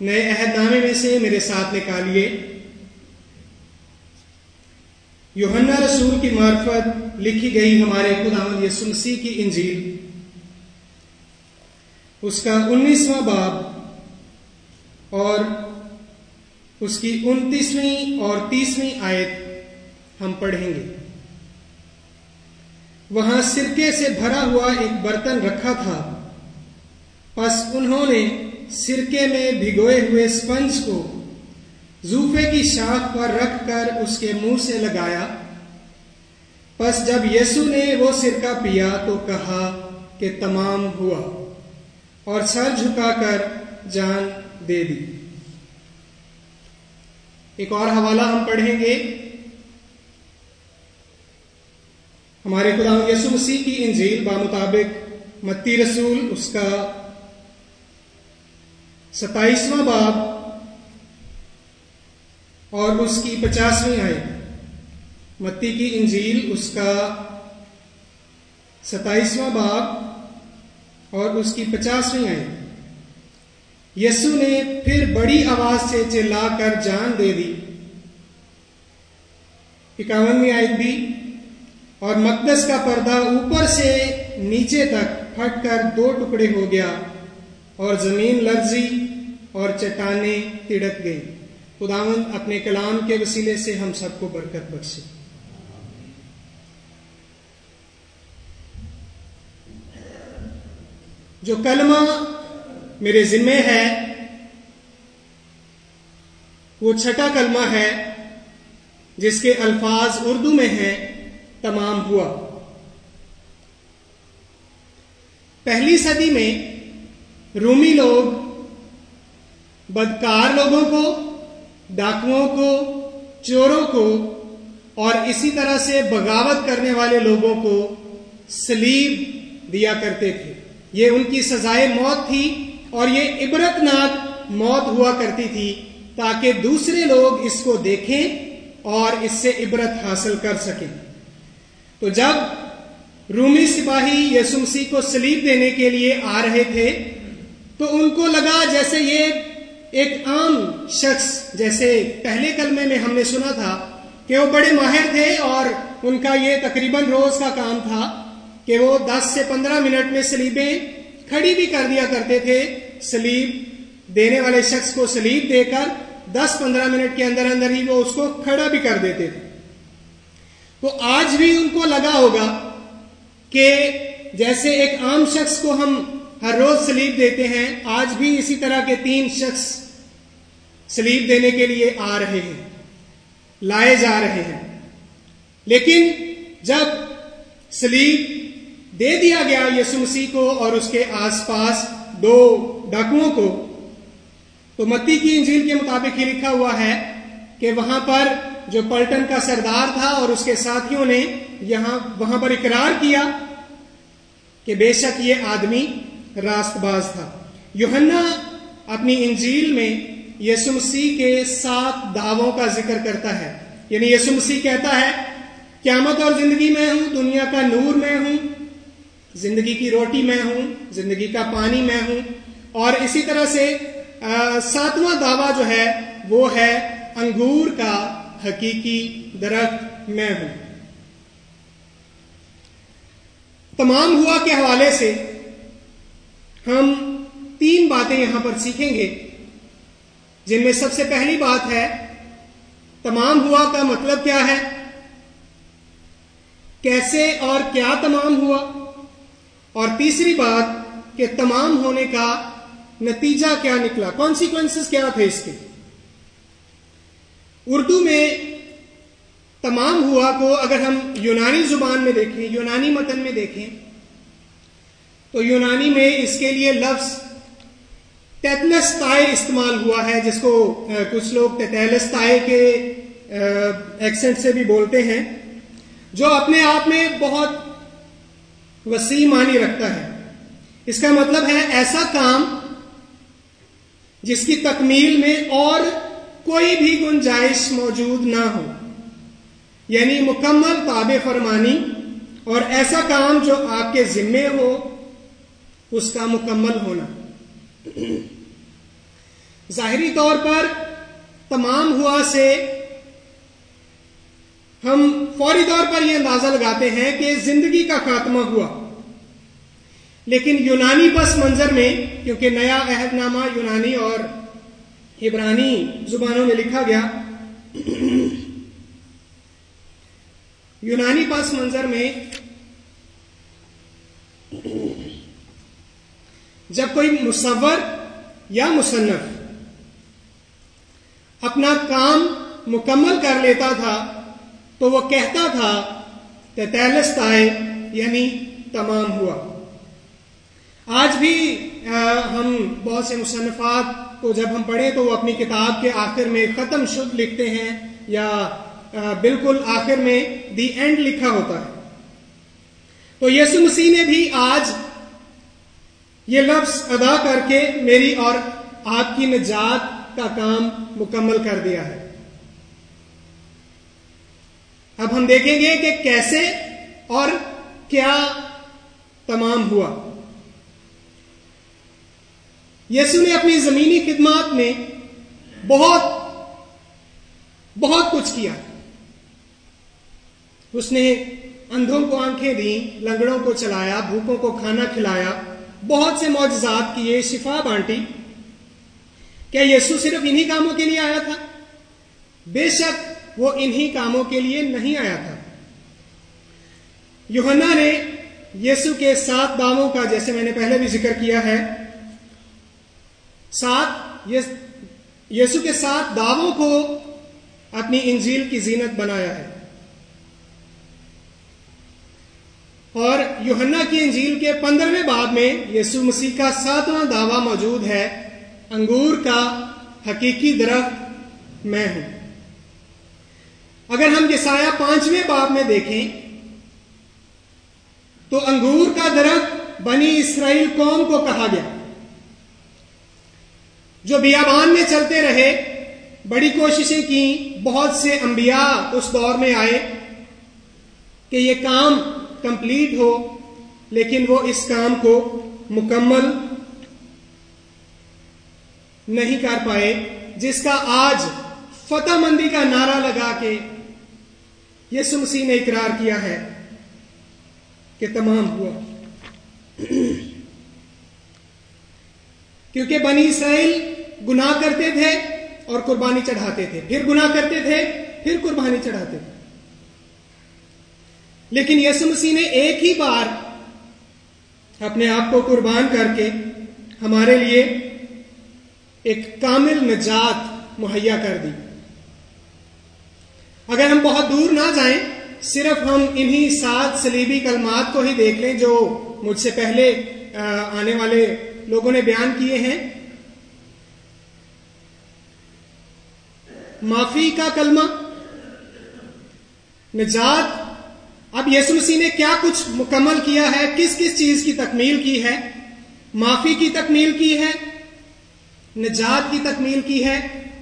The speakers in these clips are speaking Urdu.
نئے عہد نامے میں سے میرے ساتھ نکالیے۔ یوہنا رسول کی معرفت لکھی گئی ہمارے خدا یسو مسیح کی انجیل۔ اس کا انیسواں باب اور اس کی انتیسویں اور تیسویں آیت ہم پڑھیں گے۔ وہاں سرکے سے بھرا ہوا ایک برتن رکھا تھا۔ پس انہوں نے سرکے میں بھگوئے ہوئے اسپنج کو زوفے کی شاخ پر رکھ کر اس کے منہ سے لگایا۔ پس جب یسو نے وہ سرکہ پیا تو کہا کہ تمام ہوا اور سر جھکا کر جان دے دی۔ ایک اور حوالہ ہم پڑھیں گے۔ ہمارے خدا یسو مسیح کی انجیل بامطابق متی رسول اس کا ستائیسواں باب اور اس کی پچاسویں آئے متی کی انجیل، اس کا ستائیسواں باب اور اس کی پچاسویں آئے یسو نے پھر بڑی آواز سے چلا کر جان دے دی۔ اکاونویں آیت بھی، اور مقدس کا پردہ اوپر سے نیچے تک پھٹ کر دو ٹکڑے ہو گیا اور زمین لرزی اور چٹانیں تڑک گئی خداوند اپنے کلام کے وسیلے سے ہم سب کو برکت بخشے۔ جو کلمہ میرے ذمے ہے، وہ چھٹا کلمہ ہے، جس کے الفاظ اردو میں ہیں، تمام ہوا۔ پہلی صدی میں رومی لوگ بدکار لوگوں کو، ڈاکوؤں کو، چوروں کو اور اسی طرح سے بغاوت کرنے والے لوگوں کو سلیب دیا کرتے تھے۔ یہ ان کی سزائے موت تھی اور یہ عبرت ناک موت ہوا کرتی تھی تاکہ دوسرے لوگ اس کو دیکھیں اور اس سے عبرت حاصل کر سکیں۔ تو جب رومی سپاہی یسو مسیح کو سلیب دینے کے لیے آ رہے تھے، تو ان کو لگا جیسے یہ ایک عام شخص، جیسے پہلے کلمے میں ہم نے سنا تھا کہ وہ بڑے ماہر تھے اور ان کا یہ تقریباً روز کا کام تھا کہ وہ دس سے پندرہ منٹ میں سلیبیں کھڑی بھی کر دیا کرتے تھے۔ سلیب دینے والے شخص کو سلیب دے کر دس پندرہ منٹ کے اندر اندر ہی وہ اس کو کھڑا بھی کر دیتے تھے۔ تو آج بھی ان کو لگا ہوگا کہ جیسے ایک عام شخص کو ہم ہر روز سلیب دیتے ہیں۔ آج بھی اسی طرح کے تین شخص سلیب دینے کے لیے آ رہے ہیں، لائے جا رہے ہیں۔ لیکن جب سلیب دے دیا گیا یسو مسیح کو اور اس کے آس پاس دو ڈاکوؤں کو، تو متی کی انجیل کے مطابق یہ لکھا ہوا ہے کہ وہاں پر جو پلٹن کا سردار تھا اور اس کے ساتھیوں نے یہاں، وہاں پر اقرار کیا کہ بے شک یہ آدمی راست باز تھا۔ یوہنا اپنی انجیل میں یسو مسیح کے سات دعووں کا ذکر کرتا ہے۔ یعنی یسو مسیح کہتا ہے، قیامت اور زندگی میں ہوں، دنیا کا نور میں ہوں، زندگی کی روٹی میں ہوں، زندگی کا پانی میں ہوں۔ اور اسی طرح سے ساتواں دعویٰ جو ہے، وہ ہے انگور کا حقیقی درخت میں ہوں۔ تمام ہوا کے حوالے سے ہم تین باتیں یہاں پر سیکھیں گے۔ جن میں سب سے پہلی بات ہے، تمام ہوا کا مطلب کیا ہے؟ کیسے اور کیا تمام ہوا؟ اور تیسری بات کہ تمام ہونے کا نتیجہ کیا نکلا؟ کانسیکوینس کیا تھے اس کے؟ اردو میں تمام ہوا کو اگر ہم یونانی زبان میں دیکھیں، یونانی متن میں دیکھیں تو یونانی میں اس کے لیے لفظ تیتلس تائے استعمال ہوا ہے، جس کو کچھ لوگ تیتلس تائے کے ایکسنٹ سے بھی بولتے ہیں، جو اپنے آپ میں بہت وسیع معنی رکھتا ہے۔ اس کا مطلب ہے ایسا کام جس کی تکمیل میں اور کوئی بھی گنجائش موجود نہ ہو۔ یعنی مکمل تاب فرمانی اور ایسا کام جو آپ کے ذمے ہو اس کا مکمل ہونا۔ ظاہری طور پر تمام ہوا سے ہم فوری طور پر یہ اندازہ لگاتے ہیں کہ زندگی کا خاتمہ ہوا۔ لیکن یونانی پس منظر میں، کیونکہ نیا عہد نامہ یونانی اور عبرانی زبانوں میں لکھا گیا، یونانی پس منظر میں جب کوئی مصور یا مصنف اپنا کام مکمل کر لیتا تھا تو وہ کہتا تھا تیتیلس تائے یعنی تمام ہوا۔ آج بھی ہم بہت سے مصنفات کو جب ہم پڑھیں تو وہ اپنی کتاب کے آخر میں ختم شد لکھتے ہیں یا بالکل آخر میں دی اینڈ لکھا ہوتا ہے۔ تو یسو مسیح نے بھی آج یہ لفظ ادا کر کے میری اور آپ کی نجات کا کام مکمل کر دیا ہے۔ اب ہم دیکھیں گے کہ کیسے اور کیا تمام ہوا۔ یسو نے اپنی زمینی خدمات میں بہت بہت کچھ کیا۔ اس نے اندھوں کو آنکھیں دیں، لنگڑوں کو چلایا، بھوکوں کو کھانا کھلایا بہت سے معجزات کیے شفا بانٹی کیا یسو صرف انہی کاموں کے لیے آیا تھا۔ بے شک وہ انہی کاموں کے لیے نہیں آیا تھا۔ یوہنا نے یسو کے سات داموں کا جیسے میں نے پہلے بھی ذکر کیا ہے، سات یسو کے سات دعووں کو اپنی انجیل کی زینت بنایا ہے۔ اور یوہنا کی انجیل کے پندرہویں باب میں یسو مسیح کا ساتواں دعویٰ موجود ہے، انگور کا حقیقی درخت میں ہوں۔ اگر ہم یسایہ پانچویں باب میں دیکھیں، تو انگور کا درخت بنی اسرائیل قوم کو کہا گیا۔ جو بیابان میں چلتے رہے، بڑی کوششیں کی بہت سے انبیاء اس دور میں آئے کہ یہ کام کمپلیٹ ہو، لیکن وہ اس کام کو مکمل نہیں کر پائے، جس کا آج فتح مندی کا نعرہ لگا کے یسو مسیح نے اقرار کیا ہے کہ تمام ہوا۔ کیونکہ بنی اسرائیل گناہ کرتے تھے اور قربانی چڑھاتے تھے۔ پھر گناہ کرتے تھے، پھر قربانی چڑھاتے تھے۔ لیکن یسو مسیح نے ایک ہی بار اپنے آپ کو قربان کر کے ہمارے لیے ایک کامل نجات مہیا کر دی۔ اگر ہم بہت دور نہ جائیں، صرف ہم انہی سات سلیبی کلمات کو ہی دیکھ لیں جو مجھ سے پہلے آنے والے لوگوں نے بیان کیے ہیں۔ معافی کا کلمہ، نجات اب یسو مسیح نے کیا کچھ مکمل کیا ہے؟ کس کس چیز کی تکمیل کی ہے؟ معافی کی تکمیل کی ہے؟ نجات کی تکمیل کی ہے؟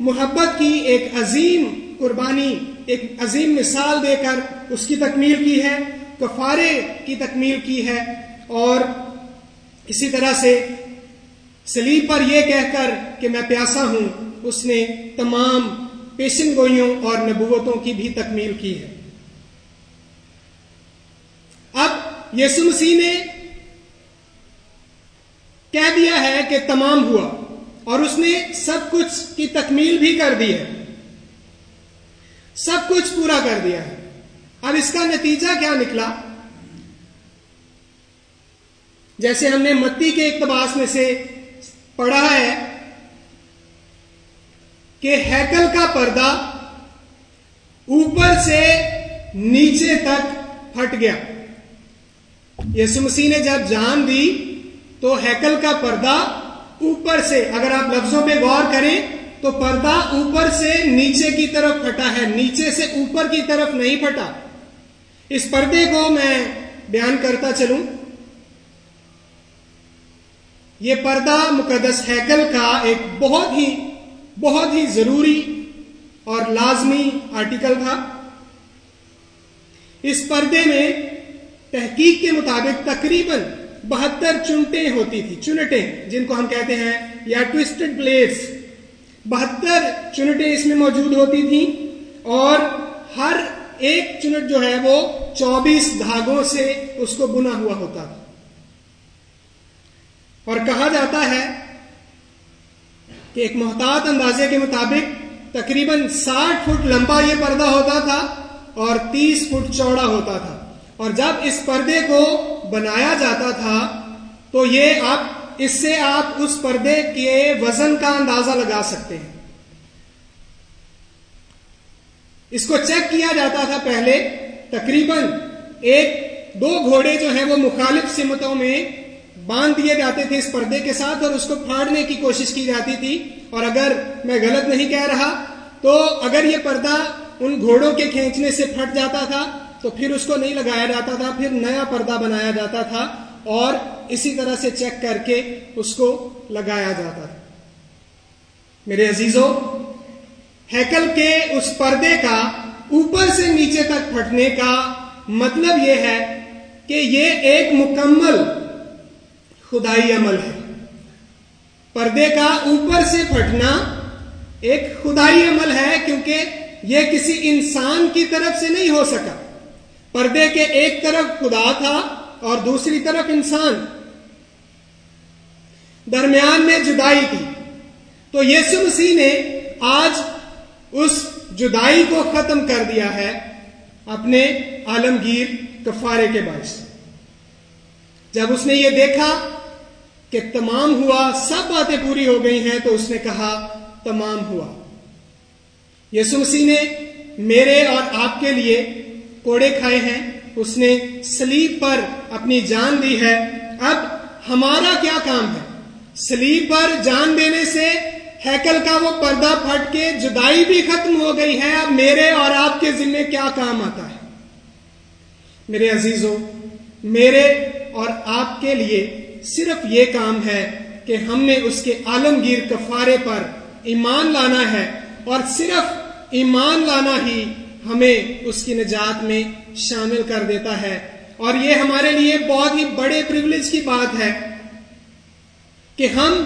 محبت کی ایک عظیم قربانی، ایک عظیم مثال دے کر اس کی تکمیل کی ہے، کفارے کی تکمیل کی ہے، اور اسی طرح سے سلیب پر یہ کہہ کر کہ میں پیاسا ہوں، اس نے تمام پیشن گوئیوں اور نبوتوں کی بھی تکمیل کی ہے اب یسو مسیح نے کہہ دیا ہے کہ تمام ہوا اور اس نے سب کچھ کی تکمیل بھی کر دی ہے۔ سب کچھ پورا کر دیا ہے۔ اب اس کا نتیجہ کیا نکلا؟ جیسے ہم نے متی کے اقتباس میں سے پڑھا ہے کہ ہیکل کا پردہ اوپر سے نیچے تک پھٹ گیا۔ یسو مسیح نے جب جان دی تو ہیکل کا پردہ اوپر سے، اگر آپ لفظوں پہ غور کریں، تو پردہ اوپر سے نیچے کی طرف پھٹا ہے، نیچے سے اوپر کی طرف نہیں پھٹا۔ اس پردے کو میں بیان کرتا چلوں۔ یہ پردہ مقدس ہیکل کا ایک بہت ہی بہت ہی ضروری اور لازمی آرٹیکل تھا۔ اس پردے میں تحقیق کے مطابق تقریباً بہتر چنٹیں ہوتی تھی چنٹیں، جن کو ہم کہتے ہیں یا ٹوسٹڈ پلیٹس بہتر چنٹیں اس میں موجود ہوتی تھیں اور ہر ایک چنٹ جو ہے وہ چوبیس دھاگوں سے اس کو بنا ہوا ہوتا تھا۔ اور کہا جاتا ہے کہ ایک محتاط اندازے کے مطابق تقریباً ساٹھ فٹ لمبا یہ پردہ ہوتا تھا اور تیس فٹ چوڑا ہوتا تھا۔ اور جب اس پردے کو بنایا جاتا تھا، تو یہ آپ، اس سے آپ اس پردے کے وزن کا اندازہ لگا سکتے ہیں۔ اس کو چیک کیا جاتا تھا پہلے، تقریباً ایک، دو گھوڑے جو ہیں وہ مخالف سمتوں میں باندھ دیے جاتے تھے اس پردے کے ساتھ اور اس کو پھاڑنے کی کوشش کی جاتی تھی۔ اور اگر میں غلط نہیں کہہ رہا، تو اگر یہ پردہ ان گھوڑوں کے کھینچنے سے پھٹ جاتا تھا تو پھر اس کو نہیں لگایا جاتا تھا، پھر نیا پردہ بنایا جاتا تھا اور اسی طرح سے چیک کر کے اس کو لگایا جاتا تھا۔ میرے عزیزوں ہیکل کے اس پردے کا اوپر سے نیچے تک پھٹنے کا مطلب یہ ہے کہ یہ ایک مکمل خدائی عمل ہے۔ پردے کا اوپر سے پھٹنا ایک خدائی عمل ہے کیونکہ یہ کسی انسان کی طرف سے نہیں ہو سکا۔ پردے کے ایک طرف خدا تھا اور دوسری طرف انسان۔ درمیان میں جدائی تھی۔ تو یسو مسیح نے آج اس جدائی کو ختم کر دیا ہے اپنے عالمگیر کفارے کے باعث۔ جب اس نے یہ دیکھا کہ تمام ہوا، سب باتیں پوری ہو گئی ہیں، تو اس نے کہا، تمام ہوا۔ یسو مسیح نے میرے اور آپ کے لیے کوڑے کھائے ہیں، اس نے سلیب پر اپنی جان دی ہے۔ اب ہمارا کیا کام ہے؟ سلیب پر جان دینے سے ہیکل کا وہ پردہ پھٹ کے جدائی بھی ختم ہو گئی ہے۔ اب میرے اور آپ کے ذمے کیا کام آتا ہے؟ میرے عزیزوں، میرے اور آپ کے لیے صرف یہ کام ہے کہ ہم نے اس کے عالمگیر کفارے پر ایمان لانا ہے اور صرف ایمان لانا ہی ہمیں اس کی نجات میں شامل کر دیتا ہے۔ اور یہ ہمارے لیے بہت ہی بڑے پرولیج کی بات ہے کہ ہم،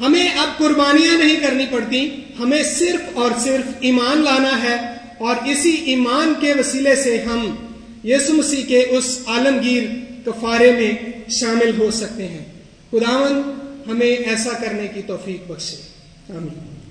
ہمیں اب قربانیاں نہیں کرنی پڑتی، ہمیں صرف اور صرف ایمان لانا ہے۔ اور اسی ایمان کے وسیلے سے ہم یسو مسیح کے اس عالمگیر کفارے میں شامل ہو سکتے ہیں۔ خداون ہمیں ایسا کرنے کی توفیق بخشے۔ آمین۔